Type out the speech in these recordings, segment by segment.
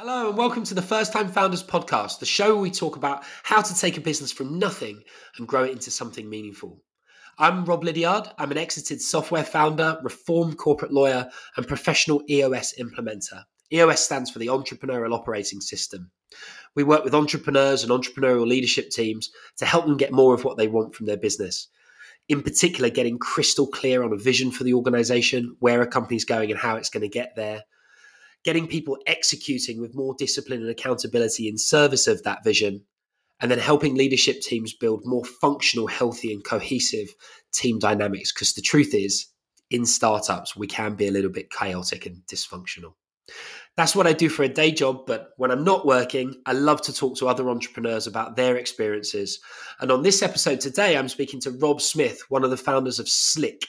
Hello, and welcome to the First Time Founders podcast, the show where we talk about how to take a business from nothing and grow it into something meaningful. I'm Rob Liddiard. I'm an exited software founder, reformed corporate lawyer, and professional EOS implementer. EOS stands for the Entrepreneurial Operating System. We work with entrepreneurs and entrepreneurial leadership teams to help them get more of what they want from their business. In particular, getting crystal clear on a vision for the organization, where a company's going, and how it's going to get there getting people executing with more discipline and accountability in service of that vision, and then helping leadership teams build more functional, healthy, and cohesive team dynamics. Because the truth is, in startups, we can be a little bit chaotic and dysfunctional. That's what I do for a day job, but when I'm not working, I love to talk to other entrepreneurs about their experiences. And on this episode today, I'm speaking to Rob Smith, one of the founders of Slick.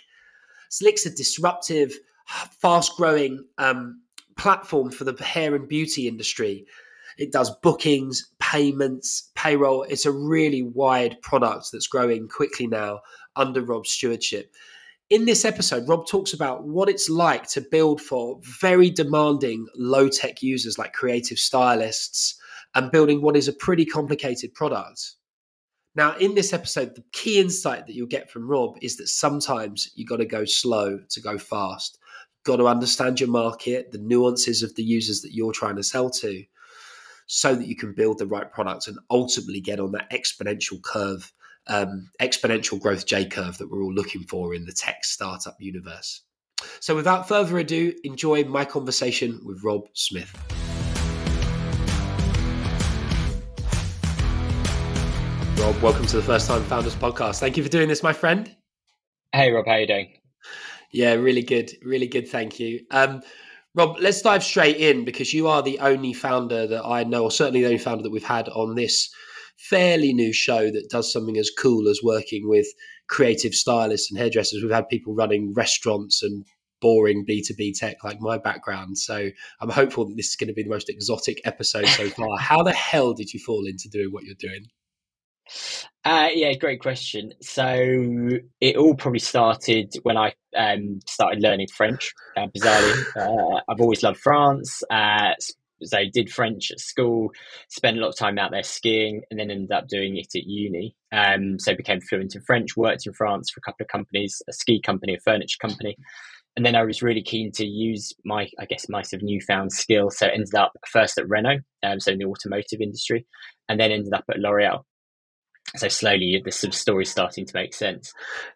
Slick's a disruptive, fast growing um, platform for the hair and beauty industry. It does bookings, payments, payroll. It's a really wide product that's growing quickly now under Rob's stewardship. In this episode, Rob talks about what it's like to build for very demanding low tech users like creative stylists and building what is a pretty complicated product. Now, in this episode, the key insight that you'll get from Rob is that sometimes you got to go slow to go fast got to understand your market, the nuances of the users that you're trying to sell to, so that you can build the right product and ultimately get on that exponential curve, um, exponential growth J curve that we're all looking for in the tech startup universe. So, without further ado, enjoy my conversation with Rob Smith. Rob, welcome to the First Time Founders podcast. Thank you for doing this, my friend. Hey, Rob, how are you doing? Yeah, really good. Really good. Thank you. Um, Rob, let's dive straight in because you are the only founder that I know, or certainly the only founder that we've had on this fairly new show that does something as cool as working with creative stylists and hairdressers. We've had people running restaurants and boring B2B tech like my background. So I'm hopeful that this is going to be the most exotic episode so far. How the hell did you fall into doing what you're doing? Uh, yeah, great question. So it all probably started when I um, started learning French. Uh, bizarrely, uh, I've always loved France. Uh, so I did French at school, spent a lot of time out there skiing, and then ended up doing it at uni. Um, so became fluent in French. Worked in France for a couple of companies, a ski company, a furniture company, and then I was really keen to use my, I guess, my sort of newfound skill. So ended up first at Renault, um, so in the automotive industry, and then ended up at L'Oreal so slowly this sort of story starting to make sense.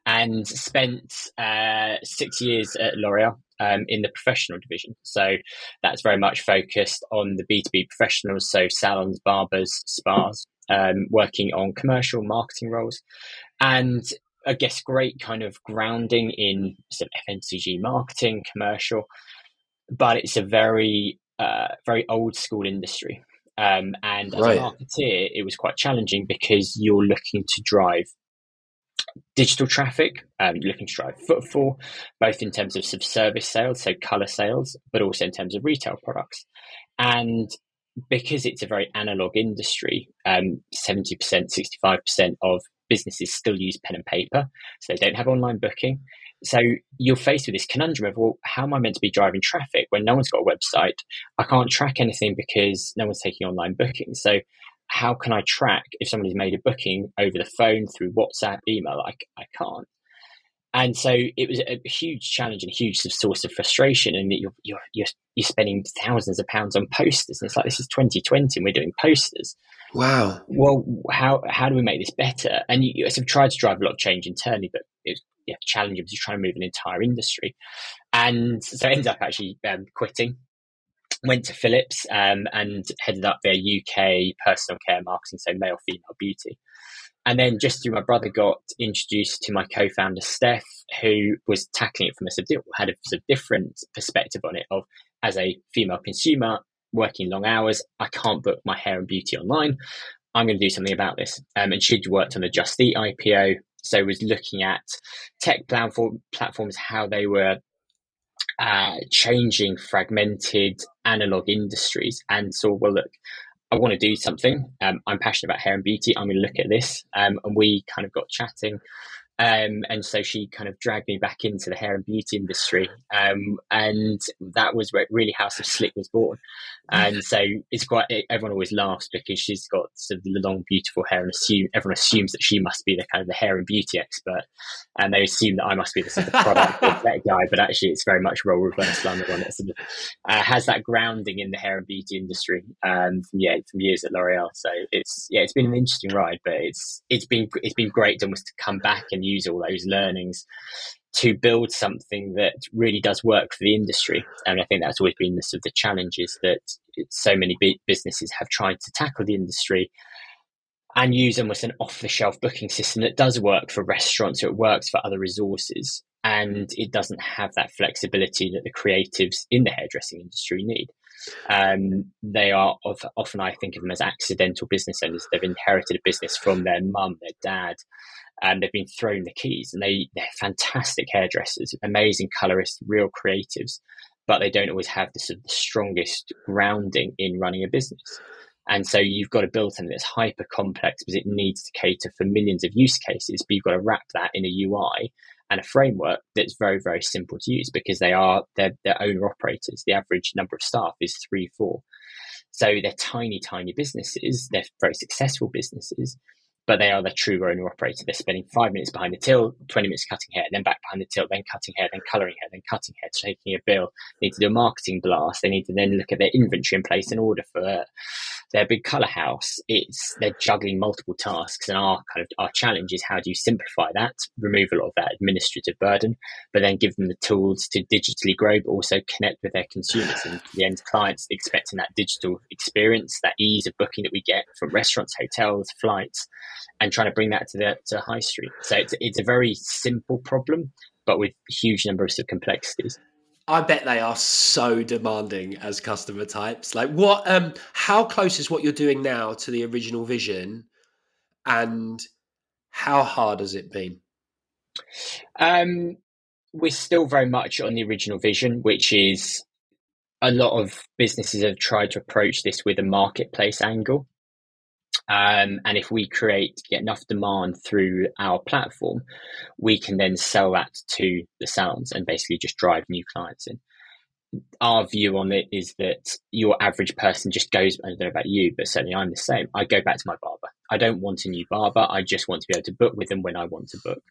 And spent uh, six years at l'oreal um, in the professional division. So that's very much focused on the b2b professionals so salons barbers spas um, working on commercial marketing roles. And i guess great kind of grounding in some fmcg marketing commercial but it's a very uh, very old school industry um, and as right. a marketeer, it was quite challenging because you're looking to drive digital traffic, um, you're looking to drive footfall, both in terms of service sales, so color sales, but also in terms of retail products. And because it's a very analog industry, um, 70%, 65% of businesses still use pen and paper, so they don't have online booking. So you're faced with this conundrum of, well, how am I meant to be driving traffic when no one's got a website? I can't track anything because no one's taking online bookings. So how can I track if somebody's made a booking over the phone through WhatsApp, email? I, I can't. And so it was a huge challenge and a huge source of frustration. And you're, you're, you're, you're spending thousands of pounds on posters. And it's like, this is 2020 and we're doing posters. Wow. Well, how, how do we make this better? And you, of tried to drive a lot of change internally, but it was yeah, challenge him to try and move an entire industry. And so ended up actually um, quitting, went to Philips um, and headed up their UK personal care marketing, so male, female beauty. And then just through my brother got introduced to my co-founder Steph, who was tackling it from a had a sort of different perspective on it of as a female consumer working long hours, I can't book my hair and beauty online. I'm going to do something about this. Um, and she'd worked on the Just Eat IPO, so was looking at tech platform, platforms, how they were uh, changing fragmented analog industries and saw, well, look, I want to do something. Um, I'm passionate about hair and beauty. I'm going to look at this. Um, and we kind of got chatting. Um, and so she kind of dragged me back into the hair and beauty industry. Um, and that was where really House of Slick was born. And so it's quite, everyone always laughs because she's got sort of the long, beautiful hair and assume, everyone assumes that she must be the kind of the hair and beauty expert. And they assume that I must be the sort of product guy, but actually it's very much role reversal. I'm the one that sort of uh, has that grounding in the hair and beauty industry. Um, from, yeah, from years at L'Oreal. So it's, yeah, it's been an interesting ride, but it's, it's been, it's been great almost to come back and use all those learnings to build something that really does work for the industry. And I think that's always been the sort of the challenges that so many businesses have tried to tackle the industry and use almost an off the shelf booking system that does work for restaurants or it works for other resources. And it doesn't have that flexibility that the creatives in the hairdressing industry need. Um, they are of, often, I think of them as accidental business owners. They've inherited a business from their mum, their dad, and they've been thrown the keys. And they, they're fantastic hairdressers, amazing colorists, real creatives, but they don't always have the, sort of the strongest grounding in running a business. And so you've got to build something that's hyper complex because it needs to cater for millions of use cases, but you've got to wrap that in a UI and a framework that's very, very simple to use because they are their, their owner operators. The average number of staff is three, four. So they're tiny, tiny businesses. They're very successful businesses, but they are the true owner operator. They're spending five minutes behind the till, 20 minutes cutting hair, then back behind the till, then cutting hair, then colouring hair, then cutting hair, taking a bill. They need to do a marketing blast. They need to then look at their inventory in place in order for uh, their big colour house. It's they're juggling multiple tasks, and our kind of our challenge is how do you simplify that, remove a lot of that administrative burden, but then give them the tools to digitally grow, but also connect with their consumers and the end clients expecting that digital experience, that ease of booking that we get from restaurants, hotels, flights and trying to bring that to the to high street. So it's it's a very simple problem, but with huge numbers of complexities. I bet they are so demanding as customer types. Like what um how close is what you're doing now to the original vision and how hard has it been? Um we're still very much on the original vision, which is a lot of businesses have tried to approach this with a marketplace angle. Um, and if we create enough demand through our platform, we can then sell that to the salons and basically just drive new clients in. Our view on it is that your average person just goes, I don't know about you, but certainly I'm the same. I go back to my barber. I don't want a new barber. I just want to be able to book with them when I want to book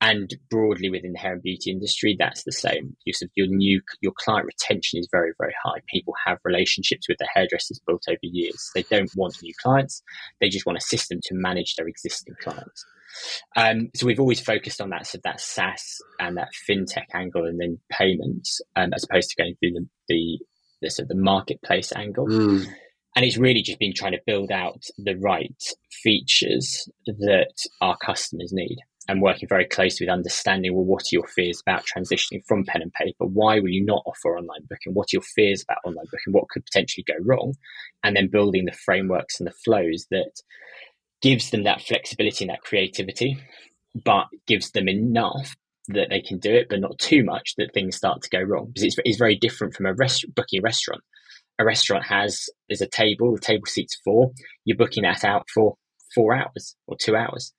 and broadly within the hair and beauty industry, that's the same. Your, your new your client retention is very very high. People have relationships with their hairdressers built over years. They don't want new clients; they just want a system to manage their existing clients. Um, so we've always focused on that so that SaaS and that fintech angle, and then payments, um, as opposed to going through the the, the sort of the marketplace angle. Mm. And it's really just been trying to build out the right features that our customers need and working very closely with understanding well what are your fears about transitioning from pen and paper? Why will you not offer online booking? What are your fears about online booking? What could potentially go wrong? And then building the frameworks and the flows that gives them that flexibility and that creativity but gives them enough that they can do it but not too much that things start to go wrong. Because it's, it's very different from a rest, booking a restaurant a restaurant has is a table the table seats four you're booking that out for four hours or two hours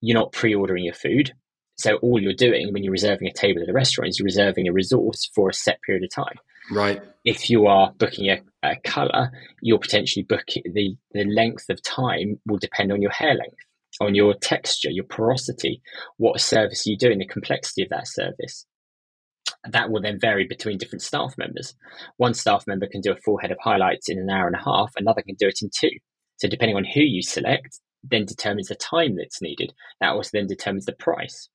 you're not pre-ordering your food. So all you're doing when you're reserving a table at a restaurant is you're reserving a resource for a set period of time. Right. If you are booking a, a color, you're potentially booking the, the length of time will depend on your hair length, on your texture, your porosity, what service you do, and the complexity of that service. That will then vary between different staff members. One staff member can do a full head of highlights in an hour and a half, another can do it in two. So depending on who you select, then determines the time that's needed. That also then determines the price.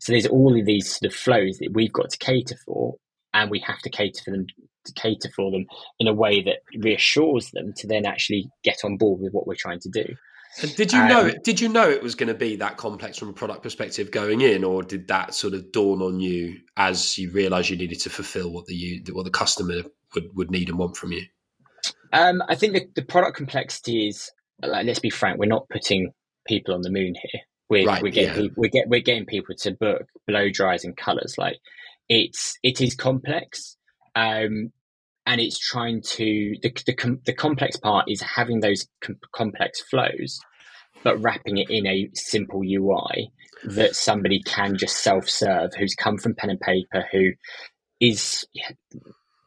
So there's all of these sort of flows that we've got to cater for, and we have to cater for them to cater for them in a way that reassures them to then actually get on board with what we're trying to do. And did you um, know it? Did you know it was going to be that complex from a product perspective going in, or did that sort of dawn on you as you realised you needed to fulfil what the you, what the customer would, would need and want from you? Um, I think the, the product complexity is like, let's be frank, we're not putting people on the moon here. We're, right, we're getting yeah. people, we're, get, we're getting people to book blow dries and colors. Like it's it is complex, um, and it's trying to the the, the complex part is having those com- complex flows, but wrapping it in a simple UI that somebody can just self-serve who's come from pen and paper who is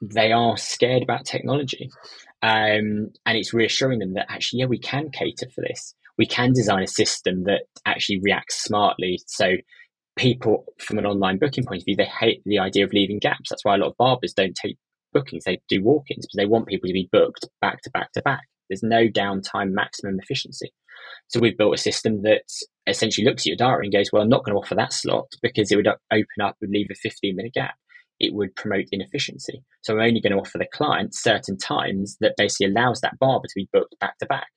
they are scared about technology. Um, and it's reassuring them that actually yeah we can cater for this. We can design a system that actually reacts smartly. So people from an online booking point of view they hate the idea of leaving gaps. That's why a lot of barbers don't take bookings they do walk-ins because they want people to be booked back to back to back there's no downtime maximum efficiency so we've built a system that essentially looks at your diary and goes, well, I'm not going to offer that slot because it would open up and leave a 15 minute gap. It would promote inefficiency. So I'm only going to offer the client certain times that basically allows that barber to be booked back to back.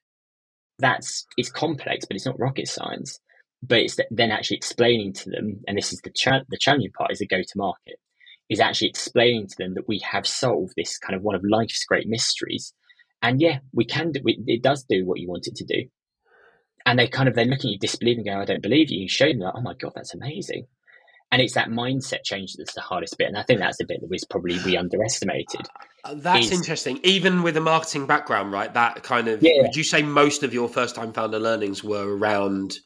That's it's complex, but it's not rocket science. But it's then actually explaining to them, and this is the cha- the challenging part is the go to market, is actually explaining to them that we have solved this kind of one of life's great mysteries, and yeah, we can do it. Does do what you want it to do and they kind of they're looking at you disbelieving, going, "I don't believe you." You show them, like, "Oh my god, that's amazing!" And it's that mindset change that's the hardest bit, and I think that's the bit that was probably we underestimated. Uh, that's is, interesting. Even with a marketing background, right? That kind of yeah. would you say most of your first time founder learnings were around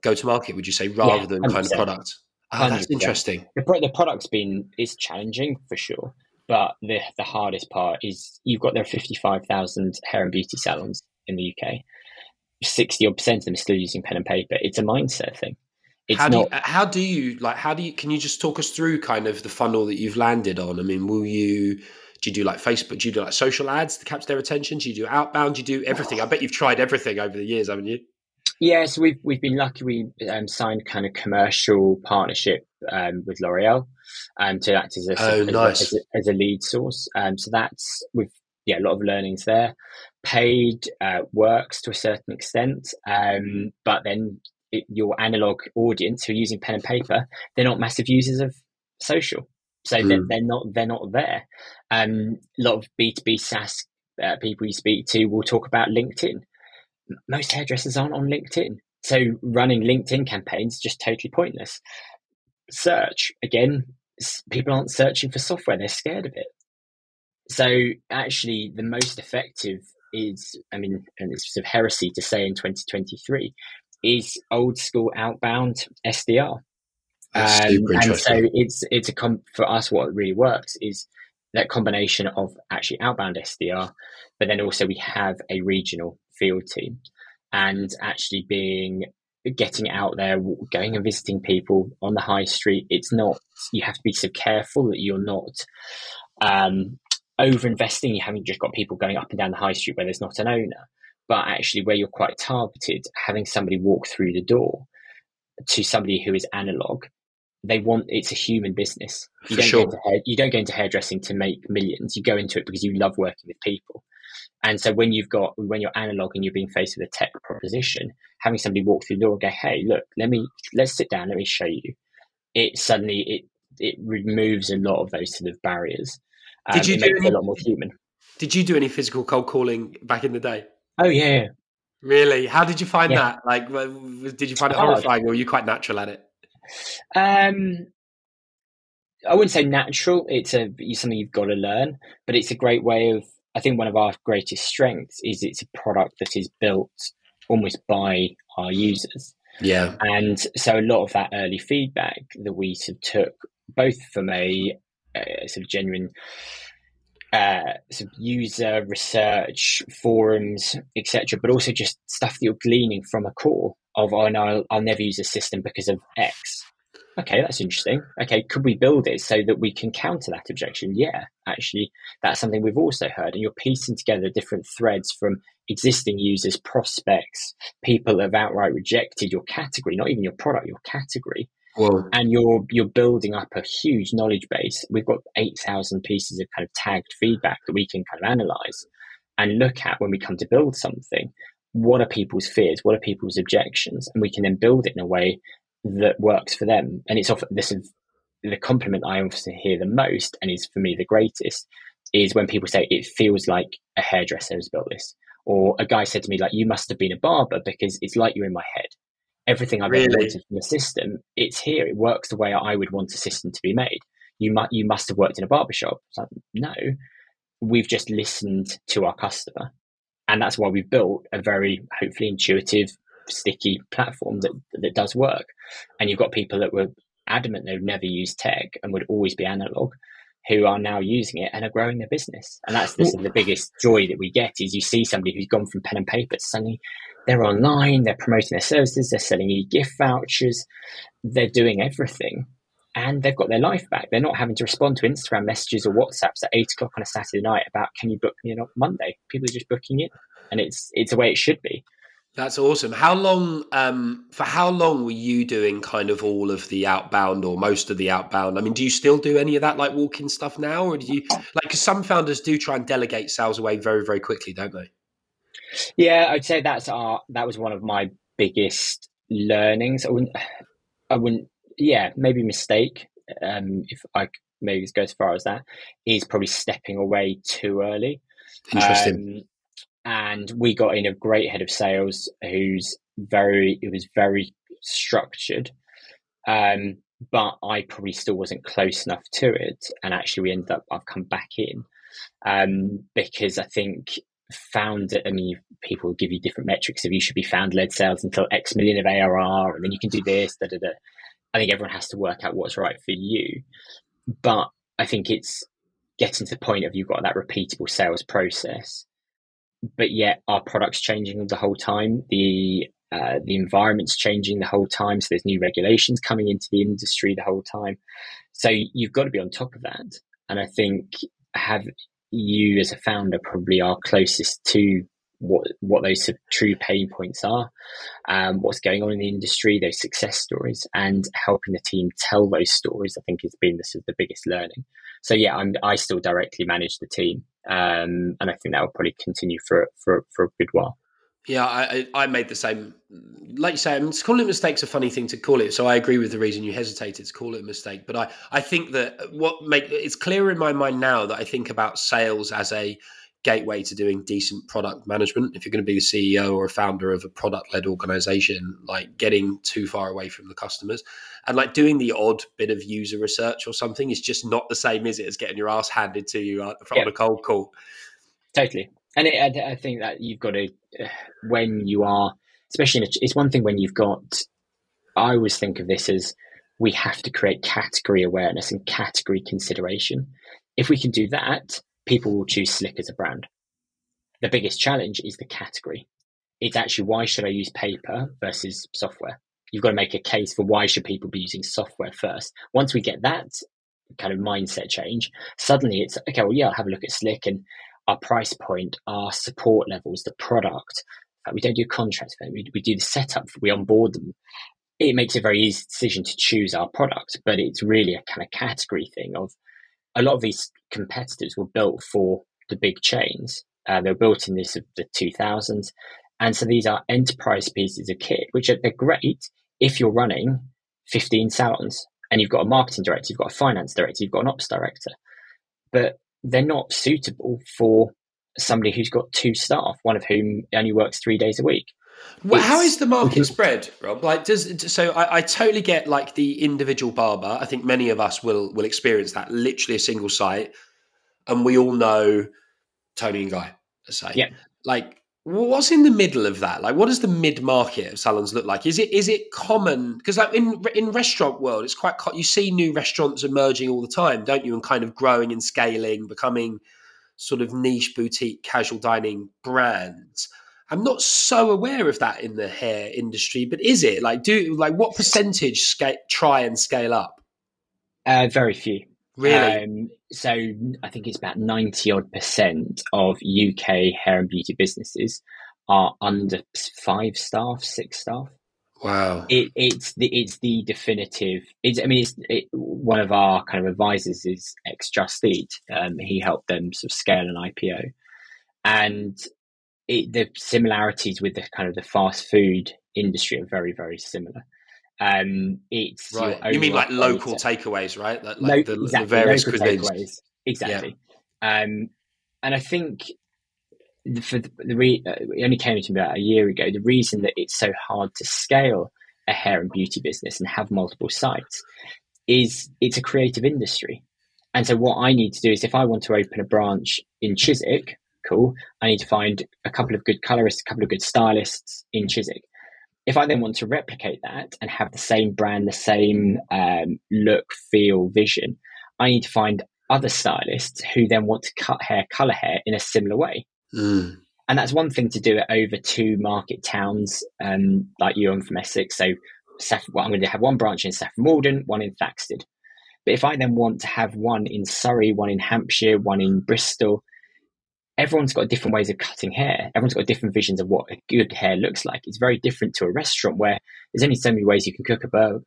go to market? Would you say rather yeah, than kind of product? Oh, that's interesting. The, the product's been is challenging for sure, but the the hardest part is you've got there fifty five thousand hair and beauty salons in the UK 60 odd percent of them are still using pen and paper. It's a mindset thing. It's how do not, you, how do you like how do you can you just talk us through kind of the funnel that you've landed on? I mean, will you do you do like Facebook? Do you do like social ads to capture their attention? Do you do outbound? Do you do everything? I bet you've tried everything over the years, haven't you? Yeah, so we've we've been lucky. We um, signed kind of commercial partnership um, with L'Oreal um, to act as a, oh, as, nice. a, as, a, as a lead source. Um, so that's we've yeah, a lot of learnings there. Paid uh, works to a certain extent, um, but then it, your analog audience who are using pen and paper, they're not massive users of social, so mm. they're, hmm. they're, not they're not there. Um, a lot of B two B SaaS uh, people you speak to will talk about LinkedIn. Most hairdressers aren't on LinkedIn, so running LinkedIn campaigns is just totally pointless. Search again, people aren't searching for software; they're scared of it. So actually, the most effective is, I mean, and it's sort of heresy to say in 2023, is old school outbound SDR. Um, and so it's it's a com- for us what really works is that combination of actually outbound SDR, but then also we have a regional field team, and actually being getting out there, going and visiting people on the high street. It's not you have to be so careful that you're not um, over investing, you haven't just got people going up and down the high street where there's not an owner, but actually where you're quite targeted, having somebody walk through the door to somebody who is analog. They want it's a human business. You For don't sure. go into hair, you don't go into hairdressing to make millions. You go into it because you love working with people. And so when you've got when you're analog and you're being faced with a tech proposition, having somebody walk through the door and go, "Hey, look, let me let's sit down, let me show you," it suddenly it it removes a lot of those sort of barriers. Um, did you do any, a lot more human? Did you do any physical cold calling back in the day? Oh yeah. Really? How did you find yeah. that? Like, did you find it horrifying, or were you quite natural at it? Um, I wouldn't say natural. It's a something you've got to learn, but it's a great way of. I think one of our greatest strengths is it's a product that is built almost by our users. Yeah, and so a lot of that early feedback that we sort of took both from a uh, sort of genuine uh, sort of user research forums, etc., but also just stuff that you're gleaning from a core of, oh no, I'll, I'll never use a system because of X. Okay, that's interesting. Okay, could we build it so that we can counter that objection? Yeah, actually, that's something we've also heard. And you're piecing together different threads from existing users, prospects, people that have outright rejected your category, not even your product, your category, Whoa. and you're you're building up a huge knowledge base. We've got eight thousand pieces of kind of tagged feedback that we can kind of analyze and look at when we come to build something. What are people's fears? What are people's objections? And we can then build it in a way that works for them. And it's often this is the compliment I often hear the most, and is for me the greatest, is when people say it feels like a hairdresser has built this, or a guy said to me like, "You must have been a barber because it's like you're in my head." everything I've really? ever wanted from a system, it's here. It works the way I would want a system to be made. You must you must have worked in a barbershop. Like, no, we've just listened to our customer, and that's why we've built a very hopefully intuitive sticky platform that that does work. And you've got people that were adamant they would never use tech and would always be analog, who are now using it and are growing their business. And that's the, the biggest joy that we get is you see somebody who's gone from pen and paper to suddenly they're online, they're promoting their services, they're selling you gift vouchers, they're doing everything. And they've got their life back. They're not having to respond to Instagram messages or WhatsApps at eight o'clock on a Saturday night about can you book me on Monday? People are just booking it, and it's it's the way it should be. That's awesome. How long, um, for how long were you doing kind of all of the outbound or most of the outbound? I mean, do you still do any of that like walk-in stuff now, or do you like? Because some founders do try and delegate sales away very, very quickly, don't they? Yeah, I'd say that's our that was one of my biggest learnings. I wouldn't, I wouldn't, yeah, maybe mistake. Um, if I maybe go as far as that, is probably stepping away too early. Interesting. Um, and we got in a great head of sales who's very it was very structured. Um, but i probably still wasn't close enough to it and actually we ended up i've come back in um, because i think found i mean people give you different metrics if you should be found led sales until x million of arr and then you can do this da, da, da. i think everyone has to work out what's right for you. But i think it's getting to the point of you've got that repeatable sales process but yet our product's changing the whole time. The uh, the environment's changing the whole time. So there's new regulations coming into the industry the whole time. So you've got to be on top of that. And I think have you as a founder probably are closest to what what those true pain points are, um, what's going on in the industry, those success stories, and helping the team tell those stories. I think has been this is the biggest learning. So yeah, I'm I still directly manage the team, um, and I think that will probably continue for for for a good while. Yeah, I, I made the same. Like you say, I mean, calling it mistakes a funny thing to call it. So I agree with the reason you hesitated to call it a mistake. But I, I think that what make it's clear in my mind now that I think about sales as a gateway to doing decent product management. If you're going to be the CEO or a founder of a product led organization, like getting too far away from the customers and like doing the odd bit of user research or something is just not the same, is it, as getting your ass handed to you on yeah. a cold call? Totally. And it, I think that you've got to, uh, when you are, especially, a, it's one thing when you've got, I always think of this as we have to create category awareness and category consideration. If we can do that, people will choose Slick as a brand. The biggest challenge is the category. It's actually why should I use paper versus software? You've got to make a case for why should people be using software first. Once we get that kind of mindset change, suddenly it's okay. Well, yeah, I'll have a look at Slick and our price point, our support levels, the product. We don't do contracts. We, we do the setup. We onboard them. It makes a very easy decision to choose our product, but it's really a kind of category thing of a lot of these competitors were built for the big chains. Uh, they were built in this of the 2000s, and so these are enterprise pieces of kit, which are they're great if you're running 15 salons and you've got a marketing director, you've got a finance director, you've got an ops director, but they're not suitable for somebody who's got two staff, one of whom only works three days a week. Well, how is the market spread, Rob? Like, does so? I, I, totally get like the individual barber. I think many of us will will experience that. Literally a single site, and we all know Toni and Guy. Let's say, yeah. Like, what's in the middle of that? Like, what does the mid market of salons look like? Is it is it common? Because like in in restaurant world, it's quite you see new restaurants emerging all the time, don't you? And kind of growing and scaling, becoming sort of niche boutique casual dining brands. I'm not so aware of that in the hair industry, but is it like do like what percentage scale, try and scale up? Uh, very few. Really? Um, so I think it's about ninety odd percent of UK hair and beauty businesses are under five staff, six staff. Wow. It, it's the it's the definitive. It's I mean, it's, it, one of our kind of advisors is ex Just Eat. Um, he helped them sort of scale an IPO, and it, the similarities with the kind of the fast food industry are very very similar. Um, it's right. You mean like local takeaways, right? Like, like Lo- the, exactly, the, various cuisines. Takeaways. Exactly. Yeah. Um, and I think for the, the re- uh, it only came to me about a year ago. The reason that it's so hard to scale a hair and beauty business and have multiple sites is it's a creative industry. And so what I need to do is if I want to open a branch in Chiswick, cool. I need to find a couple of good colorists, a couple of good stylists in Chiswick. if I then want to replicate that and have the same brand, the same um, look, feel, vision, I need to find other stylists who then want to cut hair, color hair in a similar way. Mm. And that's one thing to do it over two market towns, um, like you, I'm from Essex. So well, I'm going to have one branch in Saffron Walden, one in Thaxted. But if I then want to have one in Surrey, one in Hampshire, one in Bristol, everyone's got different ways of cutting hair. Everyone's got different visions of what a good hair looks like. It's very different to a restaurant where there's only so many ways you can cook a burger.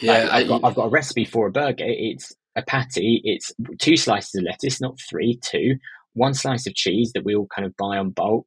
Yeah, like, I've, got, I've got a recipe for a burger. It's a patty. It's two slices of lettuce, not three, two. One slice of cheese that we all kind of buy on bulk.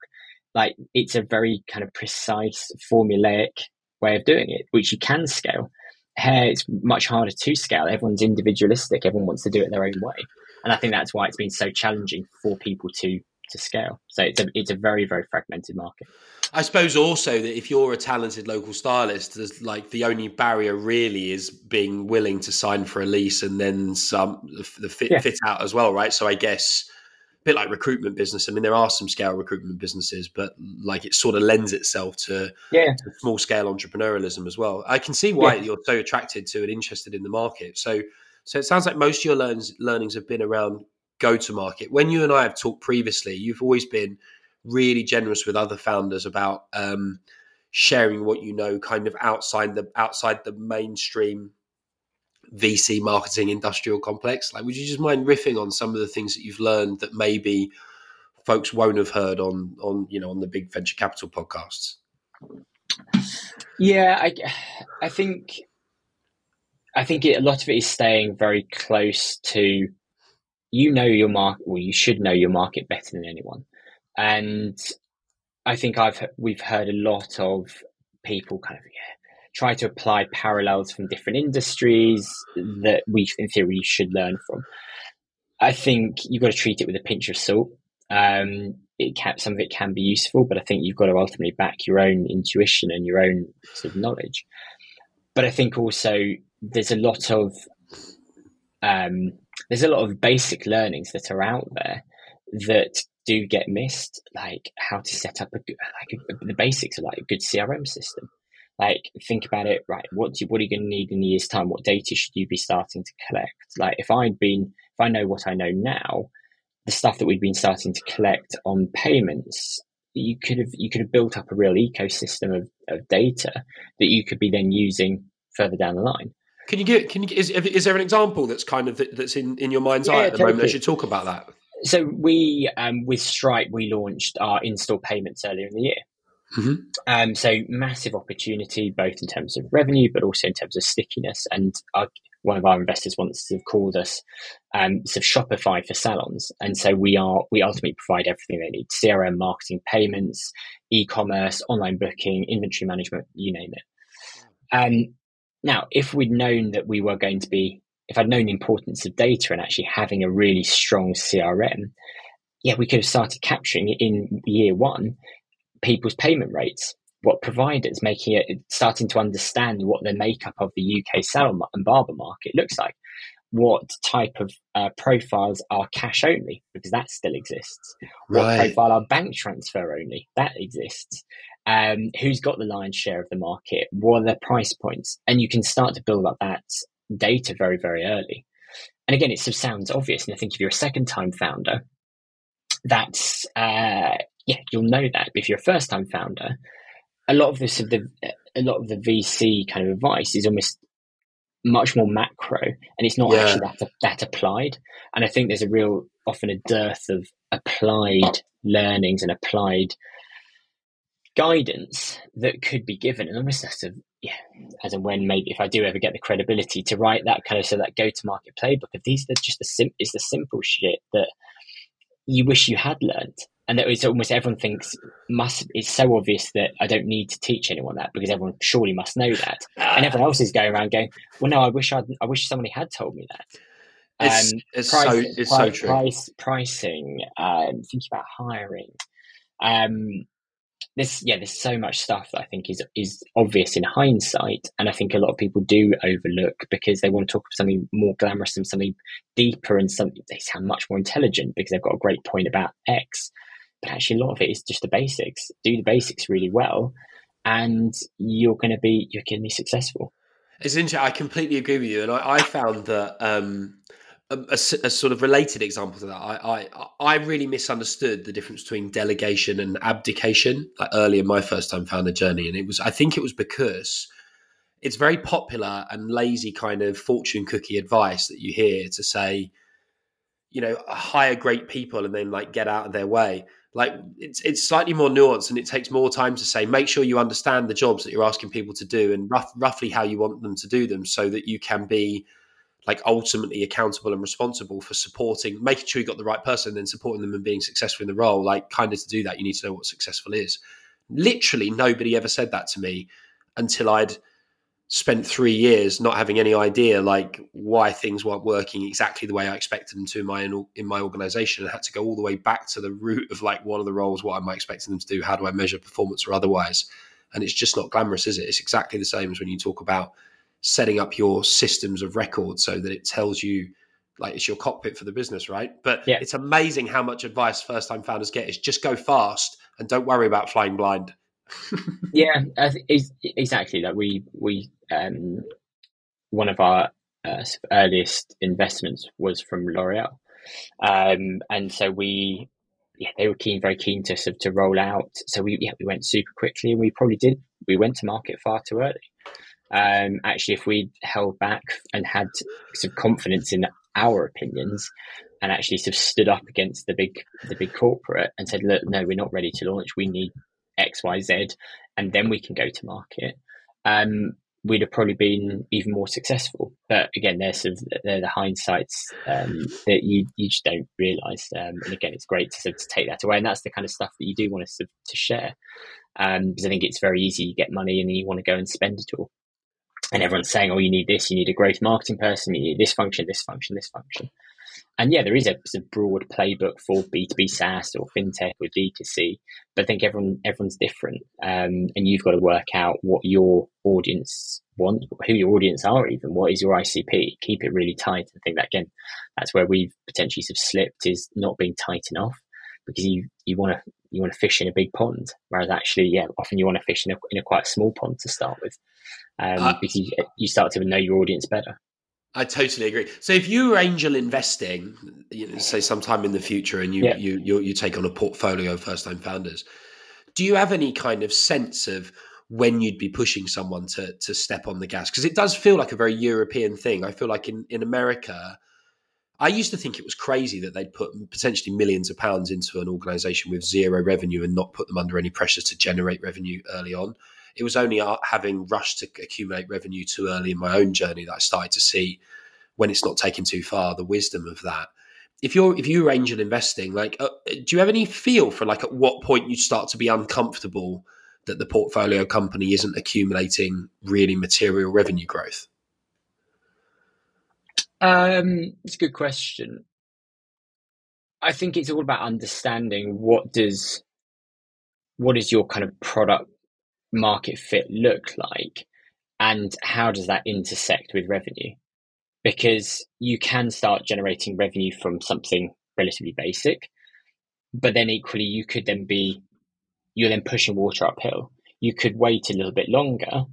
Like it's a very kind of precise, formulaic way of doing it, which you can scale. Hair is much harder to scale. Everyone's individualistic. Everyone wants to do it their own way, and I think that's why it's been so challenging for people to to scale. So it's a it's a very very fragmented market. I suppose also that if you're a talented local stylist, there's like the only barrier really is being willing to sign for a lease and then some the fit, yeah. fit out as well, right? So I guess a bit like recruitment business. I mean, there are some scale recruitment businesses, but like it sort of lends itself to, yeah. to small scale entrepreneurialism as well. I can see why yeah. you're so attracted to and interested in the market. So, so it sounds like most of your learns, learnings have been around go to market. When you and I have talked previously, you've always been really generous with other founders about um, sharing what you know, kind of outside the outside the mainstream VC marketing industrial complex. Like, would you just mind riffing on some of the things that you've learned that maybe folks won't have heard on on you know on the big venture capital podcasts? Yeah, I I think I think it, a lot of it is staying very close to you know your market. Well, you should know your market better than anyone, and I think I've we've heard a lot of people kind of yeah try to apply parallels from different industries that we, in theory, should learn from. I think you've got to treat it with a pinch of salt. Um, it can, some of it can be useful, but I think you've got to ultimately back your own intuition and your own sort of knowledge. But I think also there's a lot of um, there's a lot of basic learnings that are out there that do get missed, like how to set up a like a, the basics of like a good CRM system. Like think about it right what do, what are you going to need in a year's time? What data should you be starting to collect? Like if i'd been if i know what i know now the stuff that we've been starting to collect on payments you could have you could have built up a real ecosystem of, of data that you could be then using further down the line can you get can you is, is there an example that's kind of that's in in your mind's yeah, eye at the totally. moment as you talk about that so we um, with stripe we launched our in-store payments earlier in the year Mm-hmm. Um, so massive opportunity, both in terms of revenue, but also in terms of stickiness. And our, one of our investors wants to have called us um, sort of Shopify for salons, and so we are we ultimately provide everything they need: CRM, marketing, payments, e-commerce, online booking, inventory management, you name it. Um, now, if we'd known that we were going to be, if I'd known the importance of data and actually having a really strong CRM, yeah, we could have started capturing in year one people's payment rates, what providers making it starting to understand what the makeup of the UK salon and barber market looks like. What type of uh, profiles are cash only because that still exists? What profile are bank transfer only? That exists. Um, who's got the lion's share of the market? What are their price points? And you can start to build up that data very, very early. And again, it sort of sounds obvious. And I think if you're a second time founder, that's uh, yeah, you'll know that. But if you're a first time founder, a lot of this of the a lot of the VC kind of advice is almost much more macro, and it's not yeah. actually that that applied. And I think there's a real often a dearth of applied learnings and applied guidance that could be given, and almost as of yeah, as and when maybe if I do ever get the credibility to write that kind of so that go to market playbook of these, they're just the sim- is the simple shit that you wish you had learned and that it's almost everyone thinks must it's so obvious that I don't need to teach anyone that because everyone surely must know that, and everyone else is going around going, "Well, no, I wish I I wish somebody had told me that." It's, um, it's price, so it's price, so true. Price, pricing, um, thinking about hiring. Um, this yeah, there's so much stuff that I think is is obvious in hindsight, and I think a lot of people do overlook because they want to talk about something more glamorous and something deeper and something they sound much more intelligent because they've got a great point about X but actually a lot of it is just the basics. Do the basics really well, and you're going to be you're going to be successful. It's interesting. I completely agree with you, and I, I found that um, a, a, a, sort of related example to that. I, I I really misunderstood the difference between delegation and abdication, like early in my first time founder journey, and it was I think it was because it's very popular and lazy kind of fortune cookie advice that you hear to say, you know, hire great people and then like get out of their way. Like it's it's slightly more nuanced and it takes more time to say make sure you understand the jobs that you're asking people to do and rough, roughly how you want them to do them so that you can be like ultimately accountable and responsible for supporting making sure you got the right person and then supporting them and being successful in the role like kind of to do that you need to know what successful is. Literally nobody ever said that to me until i'd spent three years not having any idea like why things weren't working exactly the way I expected them to in my in my organization and had to go all the way back to the root of like one of the roles what am I expecting them to do how do I measure performance or otherwise? And it's just not glamorous is it? It's exactly the same as when you talk about setting up your systems of record so that it tells you like it's your cockpit for the business right but yeah. it's amazing how much advice first time founders get is just go fast and don't worry about flying blind yeah, exactly. Like we we um, one of our uh, earliest investments was from L'Oreal, um, and so we yeah they were keen, very keen to sort of to roll out. So we yeah we went super quickly, and we probably did. We went to market far too early. Um, actually, if we held back and had some confidence in our opinions, and actually sort of stood up against the big the big corporate and said, "Look, no, we're not ready to launch. We need X, Y, Z, and then we can go to market, um, we'd have probably been even more successful. But again, they're sort of they're the hindsights um, that you you just don't realise. Um, and again, it's great to, to take that away, and that's the kind of stuff that you do want to to share. Um, because I think it's very easy. You get money and you want to go and spend it all. And everyone's saying, "Oh, you need this. You need a growth marketing person. You need this function, this function, this function." And yeah, there is a, a broad playbook for B2B SaaS or fintech or D2C, but I think everyone everyone's different. Um, and you've got to work out what your audience want, who your audience are even, what is your ICP. Keep it really tight. I think that again, that's where we've potentially sort of slipped is not being tight enough because you, you want to you want to fish in a big pond, whereas actually, yeah, often you want to fish in a, in a quite small pond to start with, um, uh, because you, start to know your audience better. I totally agree. So if you are angel investing, you know, say sometime in the future, and you yeah. you, you you take on a portfolio of first time founders, do you have any kind of sense of when you'd be pushing someone to to step on the gas? Because it does feel like a very European thing. I feel like in in America, I used to think it was crazy that they'd put potentially millions of pounds into an organization with zero revenue and not put them under any pressure to generate revenue early on it was only having rushed to accumulate revenue too early in my own journey that I started to see when it's not taken too far the wisdom of that. If you're if you're angel investing, like, uh, do you have any feel for like at what point you start to be uncomfortable that the portfolio company isn't accumulating really material revenue growth? Um, it's a good question. I think it's all about understanding what does what is your kind of product market fit look like and how does that intersect with revenue? Because you can start generating revenue from something relatively basic but then equally you could then be you're then pushing water uphill. You could wait a little bit longer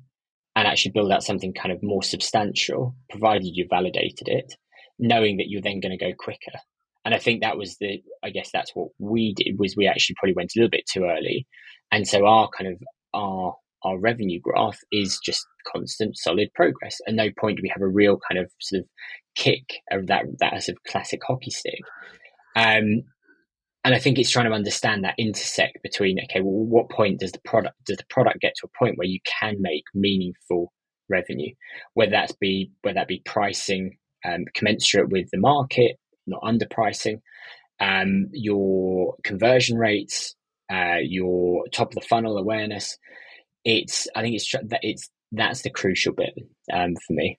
and actually build out something kind of more substantial provided you validated it knowing that you're then going to go quicker. And i think that was the i guess that's what we did was we actually probably went a little bit too early. And so our kind of our our revenue graph is just constant solid progress. At no point do we have a real kind of sort of kick of that that sort of classic hockey stick. Um, and I think it's trying to understand that intersect between okay, well, what point does the product does the product get to a point where you can make meaningful revenue, whether that's be whether that be pricing um, commensurate with the market, not underpricing, um, your conversion rates, uh, your top of the funnel awareness. It's I think it's it's that's the crucial bit um, for me.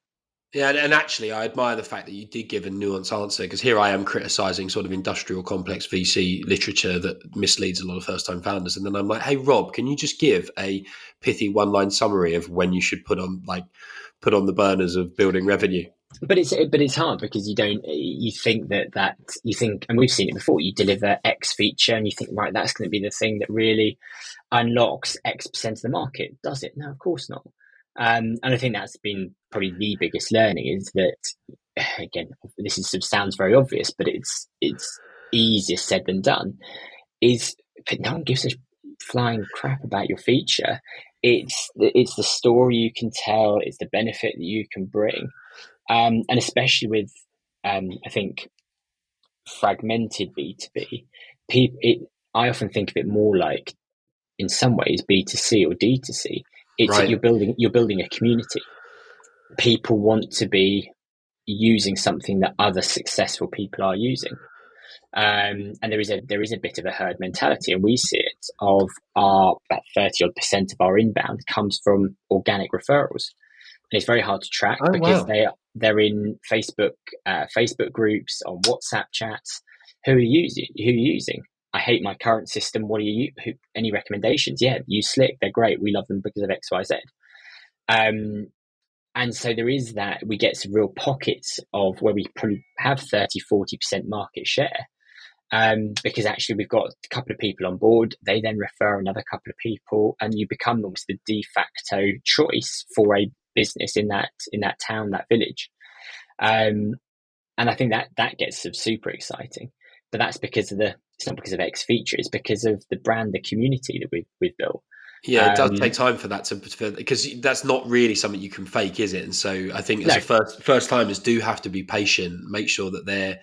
Yeah, and actually, I admire the fact that you did give a nuanced answer because here I am criticizing sort of industrial complex VC literature that misleads a lot of first time founders. And then I'm like, hey, Rob, can you just give a pithy one line summary of when you should put on like put on the burners of building revenue? But it's but it's hard because you don't you think that that you think and we've seen it before you deliver x feature and you think right that's going to be the thing that really unlocks x percent of the market. Does it? No of course not. Um, and i think that's been probably the biggest learning is that again this is sounds very obvious but it's it's easier said than done is no one gives a flying crap about your feature. It's it's the story you can tell it's the benefit that you can bring um, and especially with um, I think fragmented B two B, it I often think of it more like in some ways B two C or D two C. It's right. you're building you're building a community. People want to be using something that other successful people are using. Um, and there is a there is a bit of a herd mentality, and we see it of our about thirty odd percent of our inbound comes from organic referrals it's very hard to track oh, because wow. they they're in Facebook uh, Facebook groups on WhatsApp chats. Who are you using? Who are you using? I hate my current system. What are you? Who, any recommendations? Yeah, use Slick. They're great. We love them because of X, Y, Z. Um, and so there is that we get some real pockets of where we probably have 30, 40% market share. Um, because actually we've got a couple of people on board. They then refer another couple of people, and you become almost the de facto choice for a business in that in that town, that village. Um, and I think that that gets super exciting. But that's because of the it's not because of X feature, it's because of the brand, the community that we've we've built. Yeah, it does um, take time for that to because that's not really something you can fake, is it? And so I think as no. a first first timers do have to be patient, make sure that they're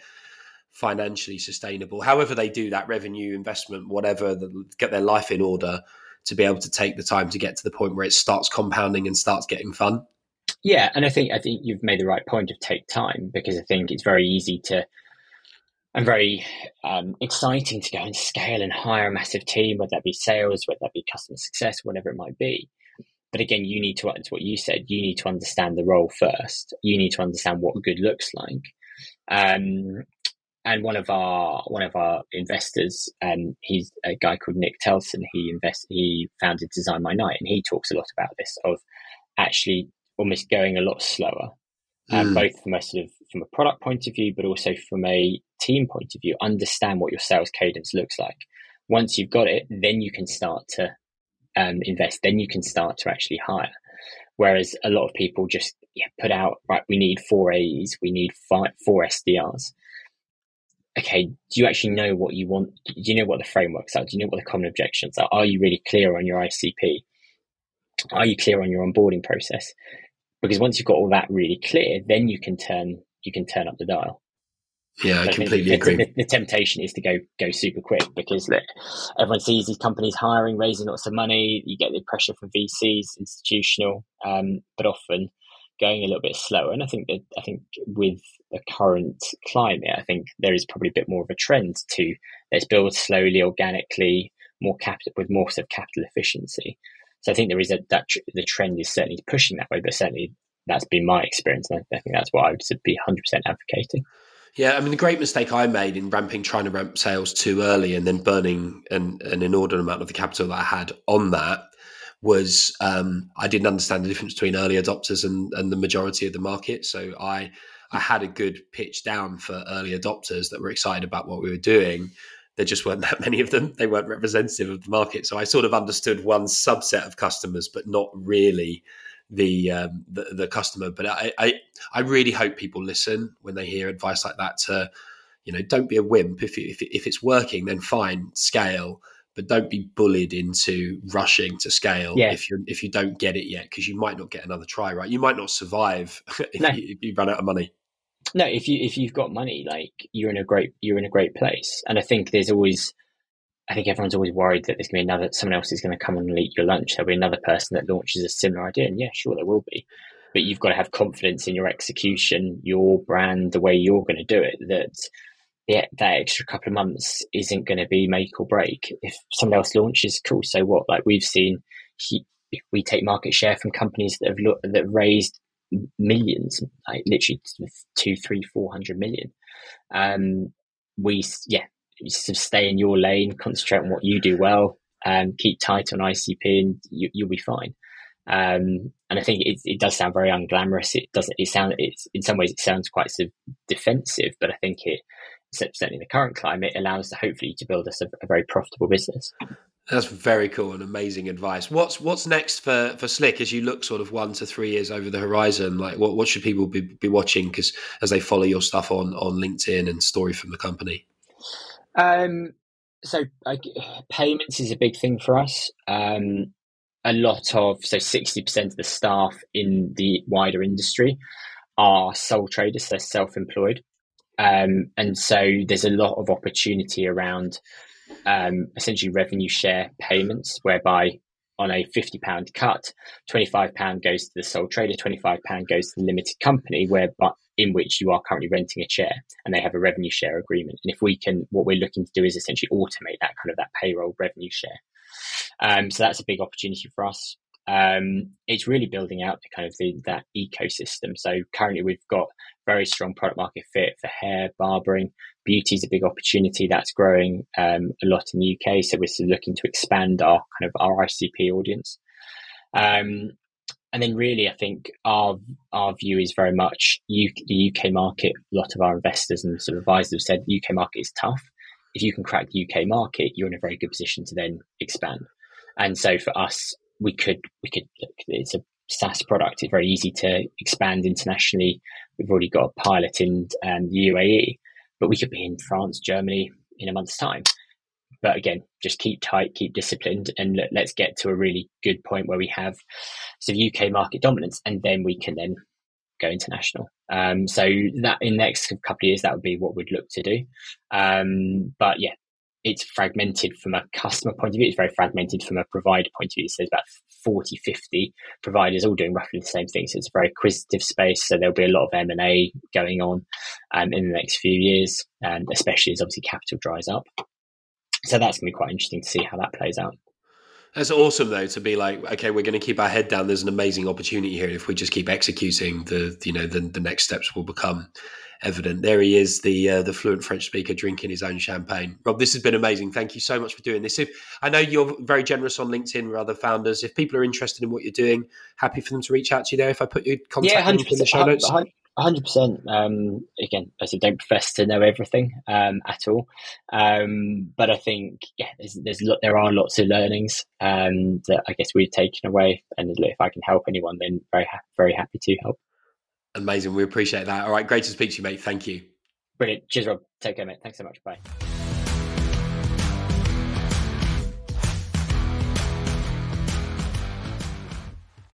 financially sustainable. However they do that revenue investment, whatever, the, get their life in order to be able to take the time to get to the point where it starts compounding and starts getting fun. Yeah, and I think I think you've made the right point of take time because I think it's very easy to and very um, exciting to go and scale and hire a massive team, whether that be sales, whether that be customer success, whatever it might be. But again, you need to, what you said, you need to understand the role first. You need to understand what good looks like. Um, and one of our one of our investors, um, he's a guy called Nick Telson. He invest he founded Design My Night, and he talks a lot about this of actually almost going a lot slower, mm. um, both from a sort of from a product point of view, but also from a team point of view. Understand what your sales cadence looks like. Once you've got it, then you can start to um, invest. Then you can start to actually hire. Whereas a lot of people just yeah, put out right, we need four AEs, we need five, four SDRs okay, do you actually know what you want? Do you know what the frameworks are? Do you know what the common objections are? Are you really clear on your ICP? Are you clear on your onboarding process? Because once you've got all that really clear, then you can turn you can turn up the dial. Yeah, I, I completely agree. The, the, temptation is to go go super quick because look, everyone sees these companies hiring, raising lots of money. You get the pressure from VCs, institutional, um, but often going a little bit slower. And I think that I think with the current climate, I think there is probably a bit more of a trend to let's build slowly, organically, more capital with more sort of capital efficiency. So I think there is a that tr- the trend is certainly pushing that way, but certainly that's been my experience, and I, I think that's what I would be 100% advocating. Yeah, I mean the great mistake I made in ramping, trying to ramp sales too early, and then burning an, an inordinate amount of the capital that I had on that was um, I didn't understand the difference between early adopters and, and the majority of the market. So I I had a good pitch down for early adopters that were excited about what we were doing. There just weren't that many of them. They weren't representative of the market. So I sort of understood one subset of customers, but not really the um, the, the, customer. But I, I I really hope people listen when they hear advice like that. To you know, don't be a wimp. If if if it's working, then fine, scale but don't be bullied into rushing to scale yeah. if you if you don't get it yet because you might not get another try right? You might not survive if, no. you, if, you, run out of money. No if you if you've got money like you're in a great you're in a great place. And i think there's always i think everyone's always worried that there's going to be another someone else is going to come and eat your lunch. There'll be another person that launches a similar idea and yeah sure there will be. But you've got to have confidence in your execution your brand the way you're going to do it that yeah, that extra couple of months isn't going to be make or break. If someone else launches, cool. So what? Like we've seen, he, we take market share from companies that have that raised millions, like literally two, three, four hundred million. Um, we yeah, stay in your lane, concentrate on what you do well, and keep tight on ICP, and you, will be fine. Um, and I think it, it does sound very unglamorous. It doesn't. It sound. It's in some ways it sounds quite sort of defensive, but I think it certainly in the current climate allows us hopefully to build us a, a very profitable business. That's very cool and amazing advice. What's what's next for for Slick as you look sort of one to three years over the horizon? Like, what what should people be, be watching because as they follow your stuff on on LinkedIn and story from the company? Um, so like, payments is a big thing for us. Um, a lot of so sixty percent of the staff in the wider industry are sole traders. They're self employed, um, and so there's a lot of opportunity around um, essentially revenue share payments, whereby on a fifty pound cut, twenty five pound goes to the sole trader, twenty five pound goes to the limited company, where but in which you are currently renting a chair, and they have a revenue share agreement. And if we can, what we're looking to do is essentially automate that kind of that payroll revenue share. Um, so that's a big opportunity for us. Um, it's really building out the kind of the, that ecosystem. So currently we've got very strong product market fit for hair, barbering. Beauty is a big opportunity that's growing um, a lot in the UK. So we're looking to expand our kind of our ICP audience. Um, and then really, I think our our view is very much the UK market. A lot of our investors and sort of advisors have said the UK market is tough. If you can crack the UK market, you're in a very good position to then expand. And so for us, we could we could it's a SaaS product. It's very easy to expand internationally. We've already got a pilot in um, the UAE, but we could be in France, Germany in a month's time. But again, just keep tight, keep disciplined, and let, us get to a really good point where we have some UK market dominance, and then we can then go international. Um, so that in the next couple of years, that would be what we'd look to do. Um, but yeah, it's fragmented from a customer point of view. It's very fragmented from a provider point of view. So there's about 40, 50 providers all doing roughly the same thing. So it's a very acquisitive space. So there'll be a lot of M&A going on um, in the next few years, and especially as obviously capital dries up. So that's going to be quite interesting to see how that plays out. That's awesome, though, to be like, okay, we're going to keep our head down. There's an amazing opportunity here. If we just keep executing, the you know the, the next steps will become evident. There he is, the uh, the fluent French speaker drinking his own champagne. Rob, this has been amazing. Thank you so much for doing this. If I know you're very generous on LinkedIn with other founders, if people are interested in what you're doing, happy for them to reach out to you there. If I put your contact yeah, link in the show notes. Hundred percent. Um, again, as I don't profess to know everything um, at all, um, but I think yeah, there's, there's there are lots of learnings um, that I guess we've taken away, and if I can help anyone, then very ha- very happy to help. Amazing. We appreciate that. All right. Great to speak to you, mate. Thank you. Brilliant. Cheers, Rob. Take care, mate. Thanks so much. Bye.